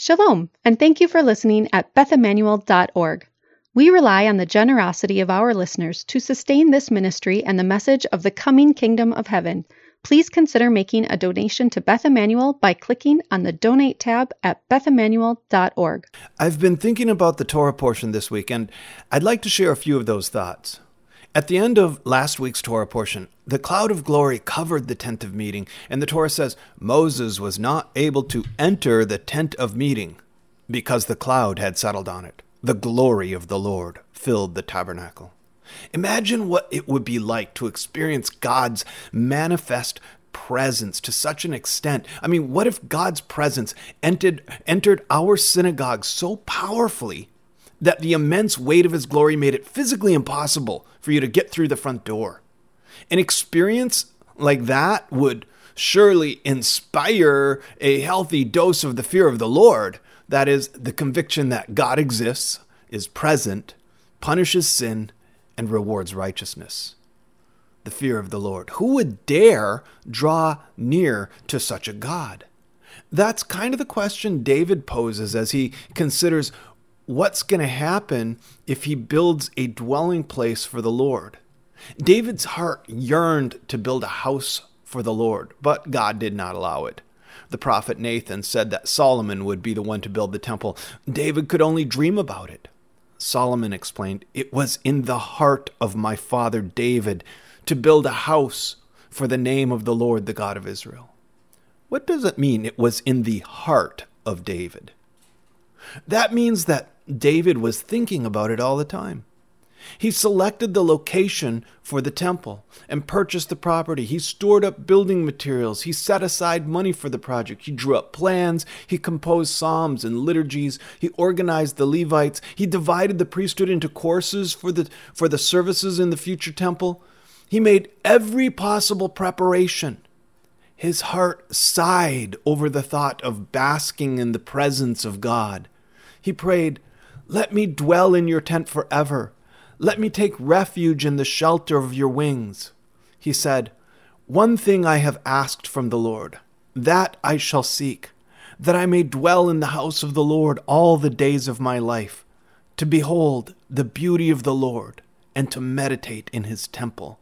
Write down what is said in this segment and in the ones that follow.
Shalom, and thank you for listening at bethemmanuel.org. We rely on the generosity of our listeners to sustain this ministry and the message of the coming kingdom of heaven. Please consider making a donation to Beth Emmanuel by clicking on the donate tab at bethemmanuel.org. I've been thinking about the Torah portion this week, and I'd like to share a few of those thoughts. At the end of last week's Torah portion, the cloud of glory covered the tent of meeting, and the Torah says Moses was not able to enter the tent of meeting because the cloud had settled on it. The glory of the Lord filled the tabernacle. Imagine what it would be like to experience God's manifest presence to such an extent. I mean, what if God's presence entered, entered our synagogue so powerfully that the immense weight of his glory made it physically impossible for you to get through the front door? An experience like that would surely inspire a healthy dose of the fear of the Lord. That is, the conviction that God exists, is present, punishes sin, and rewards righteousness. The fear of the Lord. Who would dare draw near to such a God? That's kind of the question David poses as he considers what's going to happen if he builds a dwelling place for the Lord. David's heart yearned to build a house for the Lord, but God did not allow it. The prophet Nathan said that Solomon would be the one to build the temple. David could only dream about it. Solomon explained, It was in the heart of my father David to build a house for the name of the Lord, the God of Israel. What does it mean it was in the heart of David? That means that David was thinking about it all the time. He selected the location for the temple and purchased the property. He stored up building materials. He set aside money for the project. He drew up plans. He composed psalms and liturgies. He organized the Levites. He divided the priesthood into courses for the, for the services in the future temple. He made every possible preparation. His heart sighed over the thought of basking in the presence of God. He prayed, Let me dwell in your tent forever. Let me take refuge in the shelter of your wings. He said, One thing I have asked from the Lord, that I shall seek, that I may dwell in the house of the Lord all the days of my life, to behold the beauty of the Lord, and to meditate in his temple.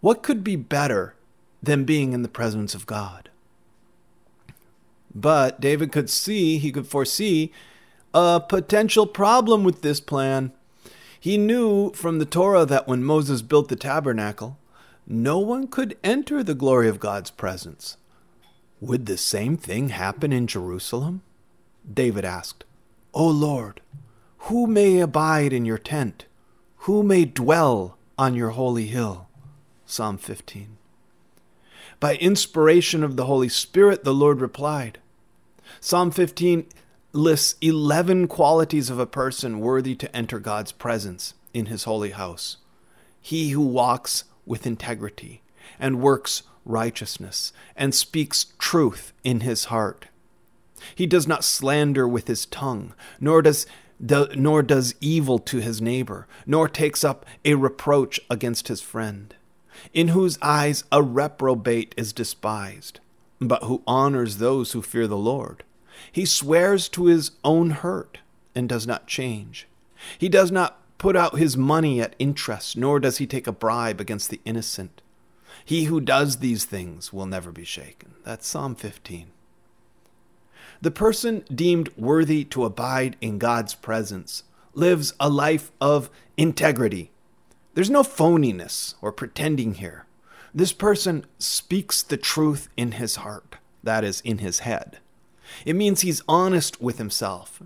What could be better than being in the presence of God? But David could see, he could foresee a potential problem with this plan. He knew from the Torah that when Moses built the tabernacle, no one could enter the glory of God's presence. Would the same thing happen in Jerusalem? David asked, O Lord, who may abide in your tent? Who may dwell on your holy hill? Psalm 15. By inspiration of the Holy Spirit, the Lord replied. Psalm 15 lists 11 qualities of a person worthy to enter God's presence in his holy house. He who walks with integrity and works righteousness and speaks truth in his heart. He does not slander with his tongue, nor does do, nor does evil to his neighbor, nor takes up a reproach against his friend, in whose eyes a reprobate is despised, but who honors those who fear the Lord. He swears to his own hurt and does not change. He does not put out his money at interest, nor does he take a bribe against the innocent. He who does these things will never be shaken. That's Psalm 15. The person deemed worthy to abide in God's presence lives a life of integrity. There's no phoniness or pretending here. This person speaks the truth in his heart, that is, in his head. It means he's honest with himself,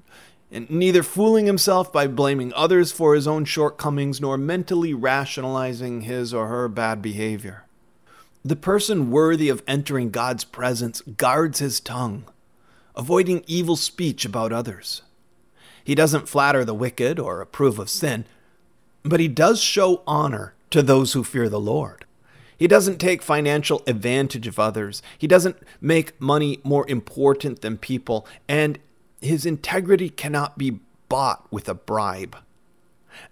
and neither fooling himself by blaming others for his own shortcomings nor mentally rationalizing his or her bad behavior. The person worthy of entering God's presence guards his tongue, avoiding evil speech about others. He doesn't flatter the wicked or approve of sin, but he does show honor to those who fear the Lord. He doesn't take financial advantage of others. He doesn't make money more important than people. And his integrity cannot be bought with a bribe.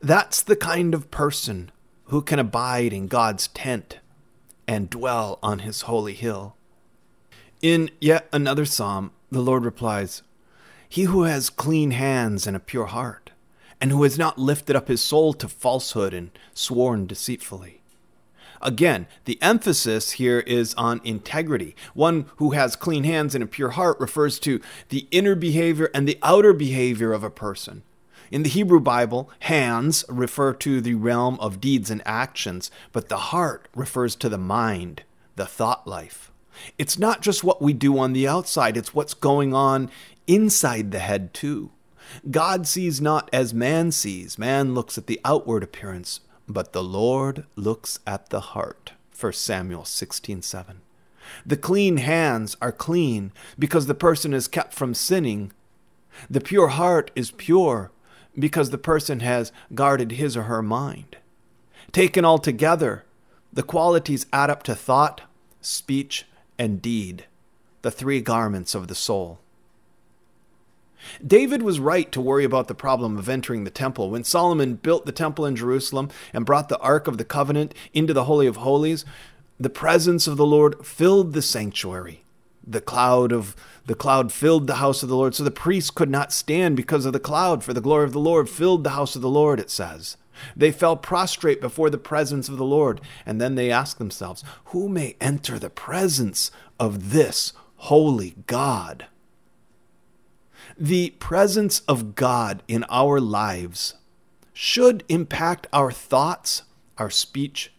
That's the kind of person who can abide in God's tent and dwell on his holy hill. In yet another psalm, The Lord replies, He who has clean hands and a pure heart, and who has not lifted up his soul to falsehood and sworn deceitfully. Again, the emphasis here is on integrity. One who has clean hands and a pure heart refers to the inner behavior and the outer behavior of a person. In the Hebrew Bible, hands refer to the realm of deeds and actions, but the heart refers to the mind, the thought life. It's not just what we do on the outside, it's what's going on inside the head, too. God sees not as man sees. Man looks at the outward appearance, but the Lord looks at the heart. 1 Samuel 16:7. The clean hands are clean because the person is kept from sinning. The pure heart is pure because the person has guarded his or her mind. Taken all together, the qualities add up to thought, speech, and deed, the three garments of the soul. David was right to worry about the problem of entering the temple. When Solomon built the temple in Jerusalem and brought the Ark of the Covenant into the Holy of Holies, the presence of the Lord filled the sanctuary. The cloud of the cloud filled the house of the Lord, so the priests could not stand because of the cloud, for the glory of the Lord filled the house of the Lord, it says. They fell prostrate before the presence of the Lord, and then they asked themselves, Who may enter the presence of this holy God? The presence of God in our lives should impact our thoughts, our speech,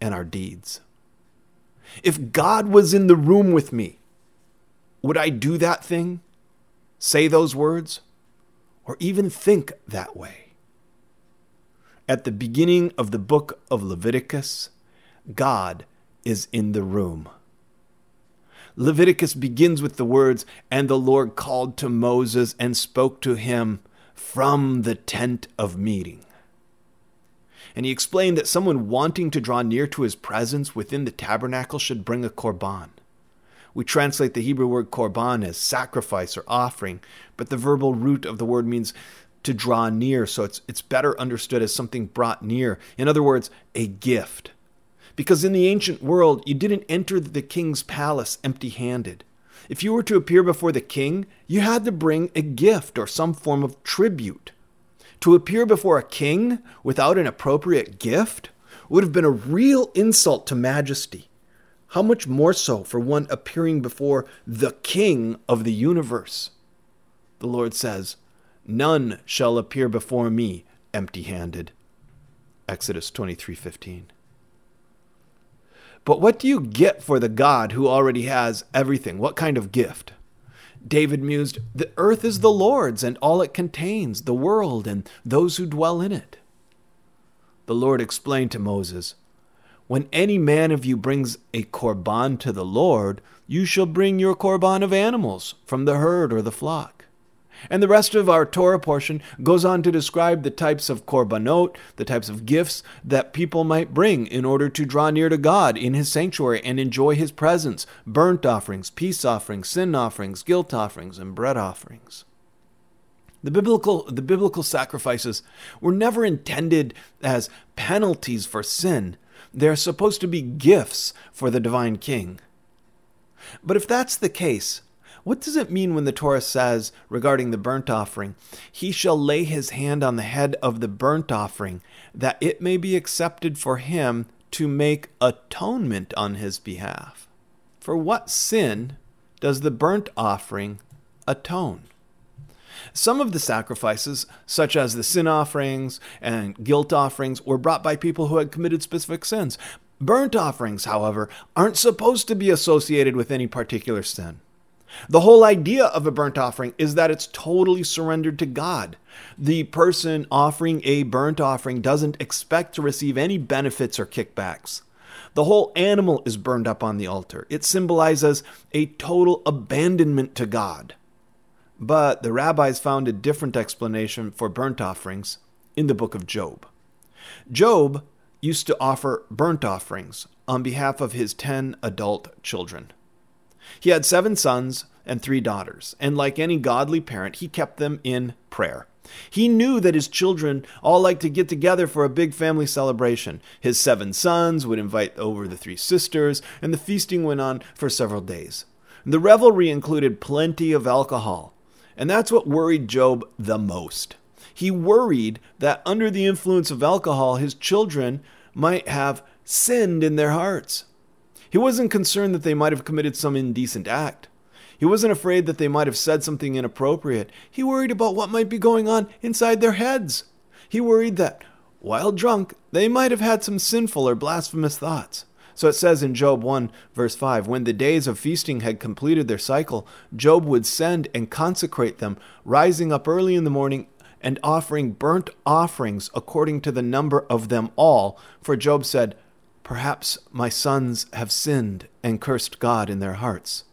and our deeds. If God was in the room with me, would I do that thing, say those words, or even think that way? At the beginning of the book of Leviticus, God is in the room. Leviticus begins with the words, And the Lord called to Moses and spoke to him from the tent of meeting. And he explained that someone wanting to draw near to his presence within the tabernacle should bring a korban. We translate the Hebrew word korban as sacrifice or offering, but the verbal root of the word means to draw near, so it's, it's better understood as something brought near. In other words, a gift. Because in the ancient world, you didn't enter the king's palace empty handed. If you were to appear before the king, you had to bring a gift or some form of tribute. To appear before a king without an appropriate gift would have been a real insult to majesty. How much more so for one appearing before the King of the universe? The Lord says, None shall appear before me empty handed. Exodus 23:15. But what do you get for the God who already has everything? What kind of gift? David mused, The earth is the Lord's and all it contains, the world and those who dwell in it. The Lord explained to Moses, when any man of you brings a korban to the Lord, you shall bring your korban of animals from the herd or the flock. And the rest of our Torah portion goes on to describe the types of korbanot, the types of gifts that people might bring in order to draw near to God in His sanctuary and enjoy His presence burnt offerings, peace offerings, sin offerings, guilt offerings, and bread offerings. The biblical, the biblical sacrifices were never intended as penalties for sin, they're supposed to be gifts for the divine king. But if that's the case, what does it mean when the Torah says regarding the burnt offering, He shall lay his hand on the head of the burnt offering, that it may be accepted for him to make atonement on his behalf? For what sin does the burnt offering atone? Some of the sacrifices, such as the sin offerings and guilt offerings, were brought by people who had committed specific sins. Burnt offerings, however, aren't supposed to be associated with any particular sin. The whole idea of a burnt offering is that it's totally surrendered to God. The person offering a burnt offering doesn't expect to receive any benefits or kickbacks. The whole animal is burned up on the altar. It symbolizes a total abandonment to God. But the rabbis found a different explanation for burnt offerings in the book of Job. Job used to offer burnt offerings on behalf of his ten adult children. He had seven sons and three daughters, and like any godly parent, he kept them in prayer. He knew that his children all liked to get together for a big family celebration. His seven sons would invite over the three sisters, and the feasting went on for several days. The revelry included plenty of alcohol, and that's what worried Job the most. He worried that under the influence of alcohol, his children might have sinned in their hearts. He wasn't concerned that they might have committed some indecent act. He wasn't afraid that they might have said something inappropriate. He worried about what might be going on inside their heads. He worried that, while drunk, they might have had some sinful or blasphemous thoughts. So it says in Job 1, verse 5 When the days of feasting had completed their cycle, Job would send and consecrate them, rising up early in the morning and offering burnt offerings according to the number of them all. For Job said, Perhaps my sons have sinned and cursed God in their hearts.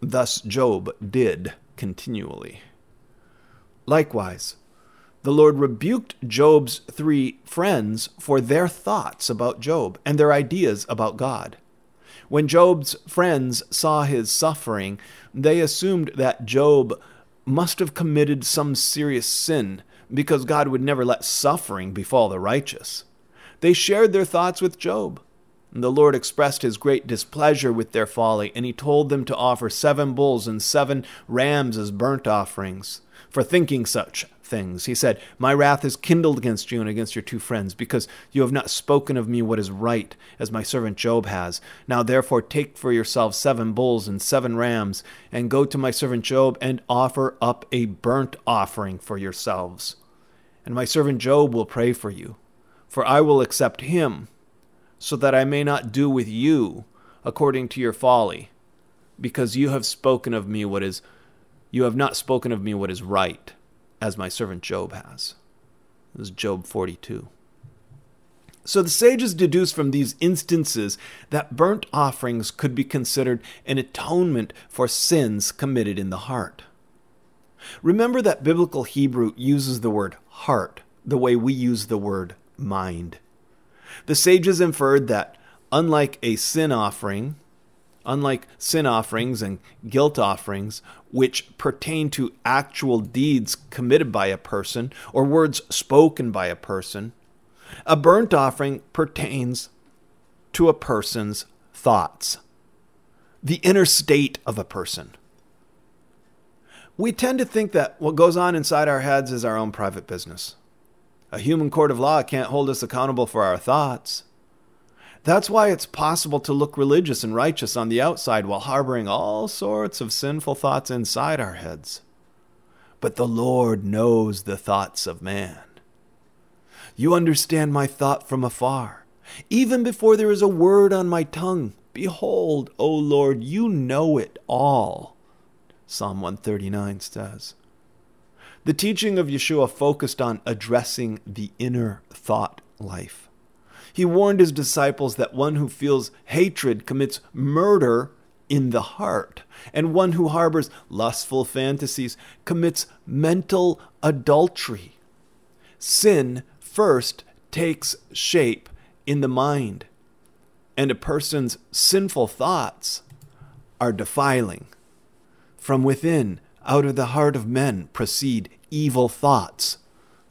Thus Job did continually. Likewise, the Lord rebuked Job's three friends for their thoughts about Job and their ideas about God. When Job's friends saw his suffering, they assumed that Job must have committed some serious sin because God would never let suffering befall the righteous. They shared their thoughts with Job. And the Lord expressed his great displeasure with their folly, and he told them to offer seven bulls and seven rams as burnt offerings for thinking such things. He said, My wrath is kindled against you and against your two friends, because you have not spoken of me what is right, as my servant Job has. Now therefore take for yourselves seven bulls and seven rams, and go to my servant Job and offer up a burnt offering for yourselves. And my servant Job will pray for you, for I will accept him so that I may not do with you according to your folly, because you have spoken of me what is you have not spoken of me what is right, as my servant Job has. This is Job 42. So the sages deduce from these instances that burnt offerings could be considered an atonement for sins committed in the heart. Remember that biblical Hebrew uses the word heart the way we use the word mind. The sages inferred that, unlike a sin offering, unlike sin offerings and guilt offerings, which pertain to actual deeds committed by a person or words spoken by a person, a burnt offering pertains to a person's thoughts, the inner state of a person. We tend to think that what goes on inside our heads is our own private business. A human court of law can't hold us accountable for our thoughts. That's why it's possible to look religious and righteous on the outside while harboring all sorts of sinful thoughts inside our heads. But the Lord knows the thoughts of man. You understand my thought from afar. Even before there is a word on my tongue, behold, O Lord, you know it all. Psalm 139 says. The teaching of Yeshua focused on addressing the inner thought life. He warned his disciples that one who feels hatred commits murder in the heart, and one who harbors lustful fantasies commits mental adultery. Sin first takes shape in the mind, and a person's sinful thoughts are defiling. From within, out of the heart of men proceed evil thoughts,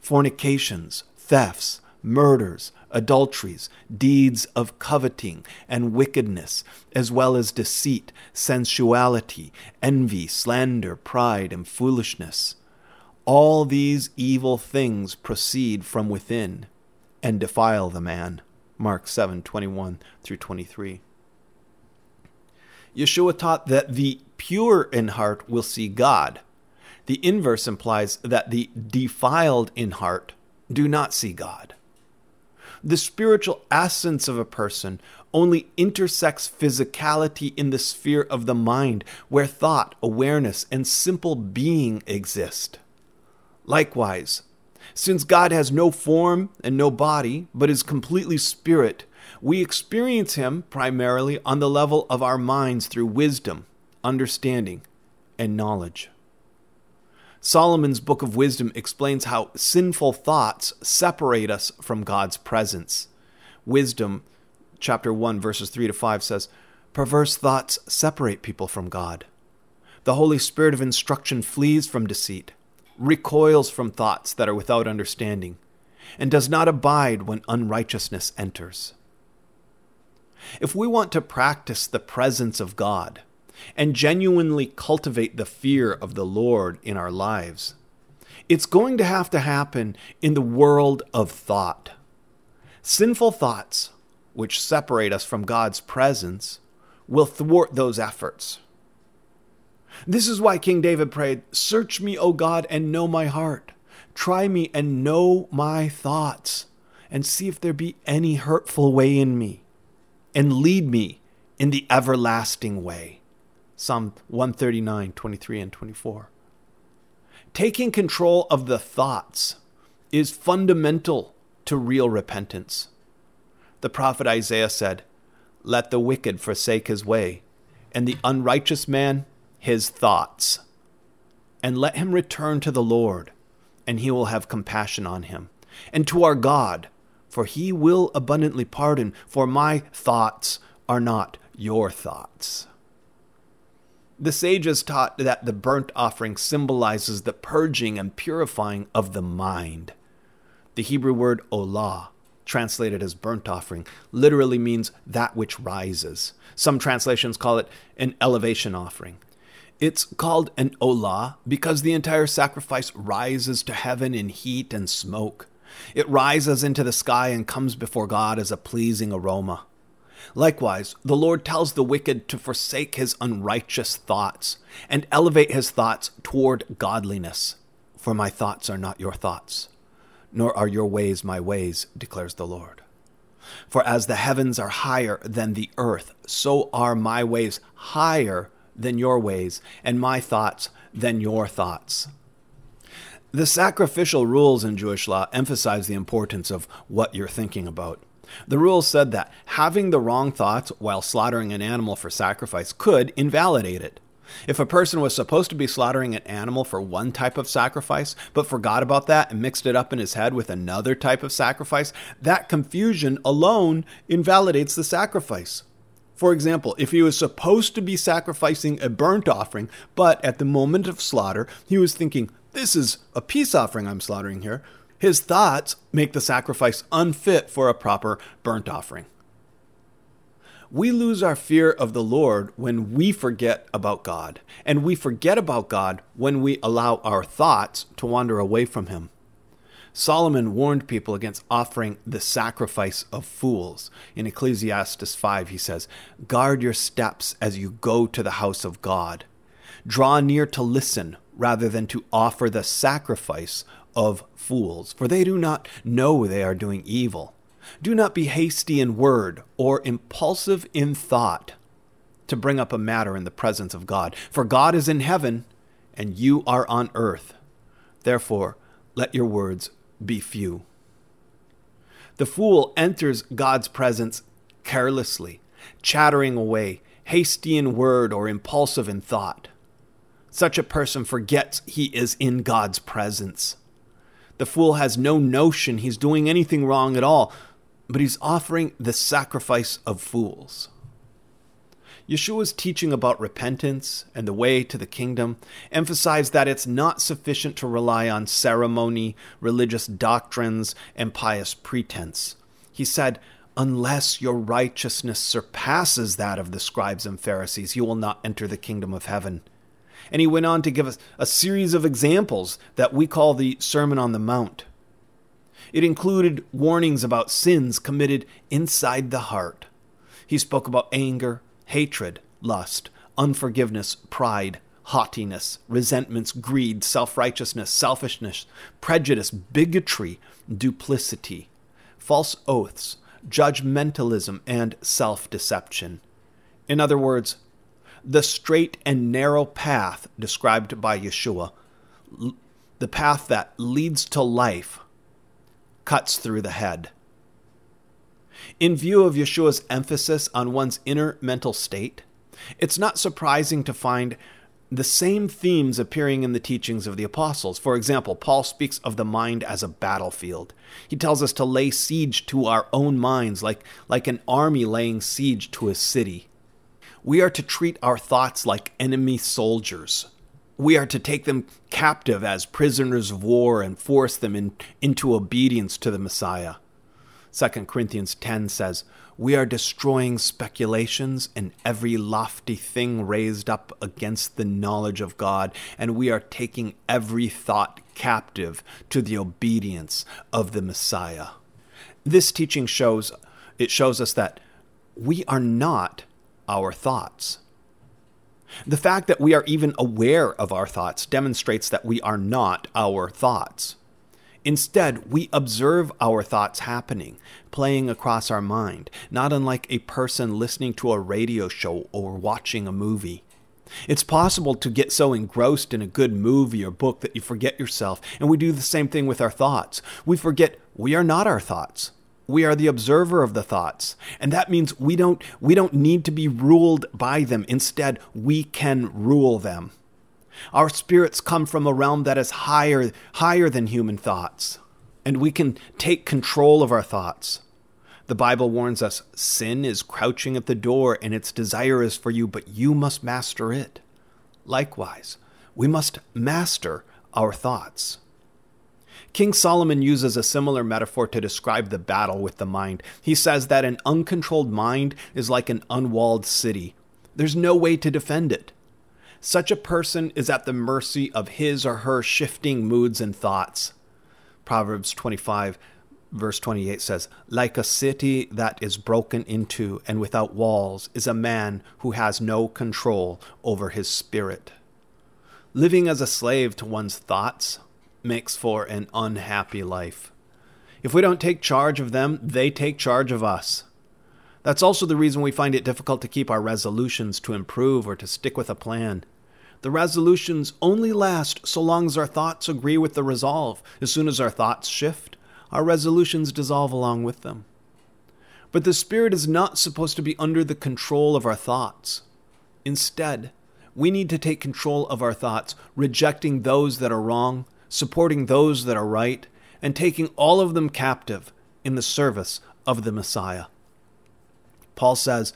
fornications, thefts, murders, adulteries, deeds of coveting and wickedness, as well as deceit, sensuality, envy, slander, pride, and foolishness. All these evil things proceed from within and defile the man. Mark 7 21 through 23. Yeshua taught that the pure in heart will see God the inverse implies that the defiled in heart do not see God. The spiritual essence of a person only intersects physicality in the sphere of the mind, where thought, awareness, and simple being exist. Likewise, since God has no form and no body, but is completely spirit, we experience Him primarily on the level of our minds through wisdom, understanding, and knowledge. Solomon's Book of Wisdom explains how sinful thoughts separate us from God's presence. Wisdom, chapter 1, verses 3 to 5 says, Perverse thoughts separate people from God. The Holy Spirit of instruction flees from deceit, recoils from thoughts that are without understanding, and does not abide when unrighteousness enters. If we want to practice the presence of God, and genuinely cultivate the fear of the Lord in our lives, it's going to have to happen in the world of thought. Sinful thoughts, which separate us from God's presence, will thwart those efforts. This is why King David prayed, Search me, O God, and know my heart. Try me and know my thoughts, and see if there be any hurtful way in me, and lead me in the everlasting way. Psalm 139, 23, and 24. Taking control of the thoughts is fundamental to real repentance. The prophet Isaiah said, Let the wicked forsake his way, and the unrighteous man his thoughts, and let him return to the Lord, and he will have compassion on him, and to our God, for he will abundantly pardon, for my thoughts are not your thoughts. The sages taught that the burnt offering symbolizes the purging and purifying of the mind. The Hebrew word olah, translated as burnt offering, literally means that which rises. Some translations call it an elevation offering. It's called an olah because the entire sacrifice rises to heaven in heat and smoke. It rises into the sky and comes before God as a pleasing aroma. Likewise, the Lord tells the wicked to forsake his unrighteous thoughts and elevate his thoughts toward godliness. For my thoughts are not your thoughts, nor are your ways my ways, declares the Lord. For as the heavens are higher than the earth, so are my ways higher than your ways, and my thoughts than your thoughts. The sacrificial rules in Jewish law emphasize the importance of what you're thinking about. The rules said that having the wrong thoughts while slaughtering an animal for sacrifice could invalidate it. If a person was supposed to be slaughtering an animal for one type of sacrifice, but forgot about that and mixed it up in his head with another type of sacrifice, that confusion alone invalidates the sacrifice. For example, if he was supposed to be sacrificing a burnt offering, but at the moment of slaughter, he was thinking, This is a peace offering I'm slaughtering here, his thoughts make the sacrifice unfit for a proper burnt offering. We lose our fear of the Lord when we forget about God, and we forget about God when we allow our thoughts to wander away from Him. Solomon warned people against offering the sacrifice of fools. In Ecclesiastes 5, he says, Guard your steps as you go to the house of God. Draw near to listen rather than to offer the sacrifice of fools, for they do not know they are doing evil. Do not be hasty in word or impulsive in thought to bring up a matter in the presence of God, for God is in heaven and you are on earth. Therefore, let your words be few. The fool enters God's presence carelessly, chattering away, hasty in word or impulsive in thought. Such a person forgets he is in God's presence. The fool has no notion he's doing anything wrong at all, but he's offering the sacrifice of fools. Yeshua's teaching about repentance and the way to the kingdom emphasized that it's not sufficient to rely on ceremony, religious doctrines, and pious pretense. He said, Unless your righteousness surpasses that of the scribes and Pharisees, you will not enter the kingdom of heaven. And he went on to give us a series of examples that we call the Sermon on the Mount. It included warnings about sins committed inside the heart. He spoke about anger, hatred, lust, unforgiveness, pride, haughtiness, resentments, greed, self righteousness, selfishness, prejudice, bigotry, duplicity, false oaths, judgmentalism, and self deception. In other words, the straight and narrow path described by Yeshua, the path that leads to life, cuts through the head. In view of Yeshua's emphasis on one's inner mental state, it's not surprising to find the same themes appearing in the teachings of the apostles. For example, Paul speaks of the mind as a battlefield. He tells us to lay siege to our own minds like, like an army laying siege to a city. We are to treat our thoughts like enemy soldiers. We are to take them captive as prisoners of war and force them in, into obedience to the Messiah. 2 Corinthians 10 says, we are destroying speculations and every lofty thing raised up against the knowledge of God, and we are taking every thought captive to the obedience of the Messiah. This teaching shows it shows us that we are not our thoughts. The fact that we are even aware of our thoughts demonstrates that we are not our thoughts. Instead, we observe our thoughts happening, playing across our mind, not unlike a person listening to a radio show or watching a movie. It's possible to get so engrossed in a good movie or book that you forget yourself, and we do the same thing with our thoughts. We forget we are not our thoughts. We are the observer of the thoughts. And that means we don't we don't need to be ruled by them. Instead, we can rule them. Our spirits come from a realm that is higher higher than human thoughts, and we can take control of our thoughts. The Bible warns us sin is crouching at the door and its desire is for you, but you must master it. Likewise, we must master our thoughts. King Solomon uses a similar metaphor to describe the battle with the mind. He says that an uncontrolled mind is like an unwalled city. There's no way to defend it. Such a person is at the mercy of his or her shifting moods and thoughts. Proverbs 25, verse 28 says, Like a city that is broken into and without walls is a man who has no control over his spirit. Living as a slave to one's thoughts makes for an unhappy life. If we don't take charge of them, they take charge of us. That's also the reason we find it difficult to keep our resolutions to improve or to stick with a plan. The resolutions only last so long as our thoughts agree with the resolve. As soon as our thoughts shift, our resolutions dissolve along with them. But the Spirit is not supposed to be under the control of our thoughts. Instead, we need to take control of our thoughts, rejecting those that are wrong supporting those that are right, and taking all of them captive in the service of the Messiah. Paul says,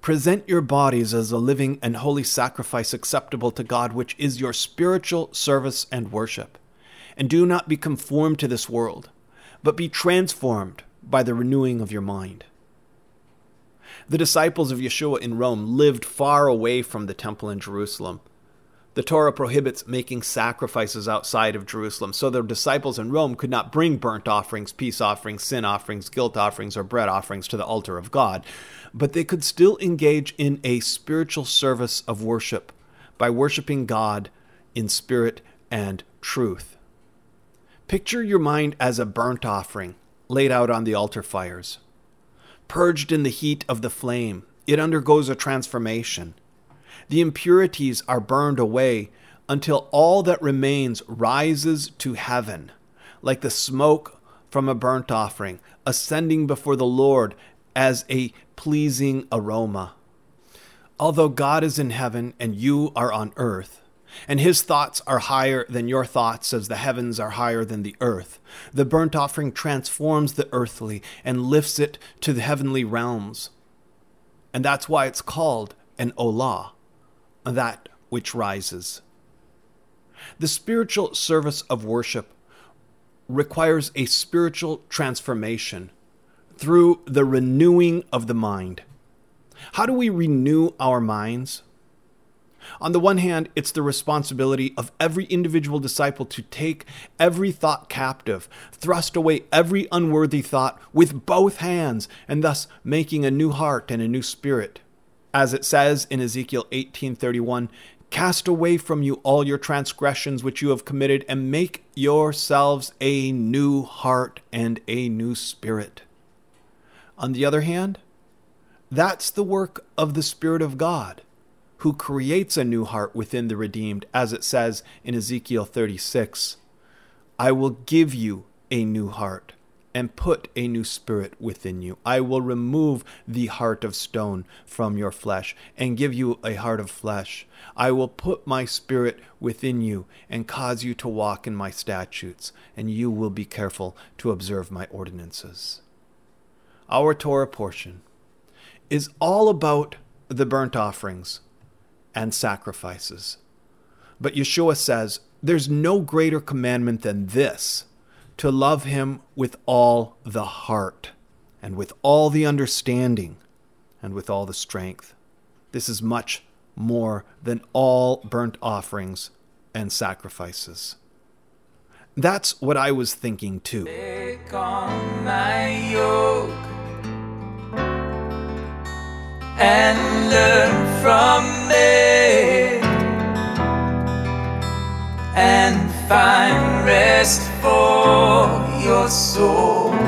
Present your bodies as a living and holy sacrifice acceptable to God, which is your spiritual service and worship. And do not be conformed to this world, but be transformed by the renewing of your mind. The disciples of Yeshua in Rome lived far away from the temple in Jerusalem the Torah prohibits making sacrifices outside of Jerusalem, so the disciples in Rome could not bring burnt offerings, peace offerings, sin offerings, guilt offerings, or bread offerings to the altar of God. But they could still engage in a spiritual service of worship by worshiping God in spirit and truth. Picture your mind as a burnt offering laid out on the altar fires. Purged in the heat of the flame, it undergoes a transformation. The impurities are burned away until all that remains rises to heaven, like the smoke from a burnt offering, ascending before the Lord as a pleasing aroma. Although God is in heaven and you are on earth, and his thoughts are higher than your thoughts as the heavens are higher than the earth, the burnt offering transforms the earthly and lifts it to the heavenly realms. And that's why it's called an olah that which rises. The spiritual service of worship requires a spiritual transformation through the renewing of the mind. How do we renew our minds? On the one hand, it's the responsibility of every individual disciple to take every thought captive, thrust away every unworthy thought with both hands, and thus making a new heart and a new spirit as it says in Ezekiel 18:31, cast away from you all your transgressions which you have committed and make yourselves a new heart and a new spirit. On the other hand, that's the work of the Spirit of God, who creates a new heart within the redeemed, as it says in Ezekiel 36 I will give you a new heart and put a new spirit within you. I will remove the heart of stone from your flesh and give you a heart of flesh. I will put my spirit within you and cause you to walk in my statutes, and you will be careful to observe my ordinances. Our Torah portion is all about the burnt offerings and sacrifices. But Yeshua says, There's no greater commandment than this to love him with all the heart, and with all the understanding and with all the strength. This is much more than all burnt offerings and sacrifices. That's what I was thinking too. Take on my yoke and learn from rest for your soul.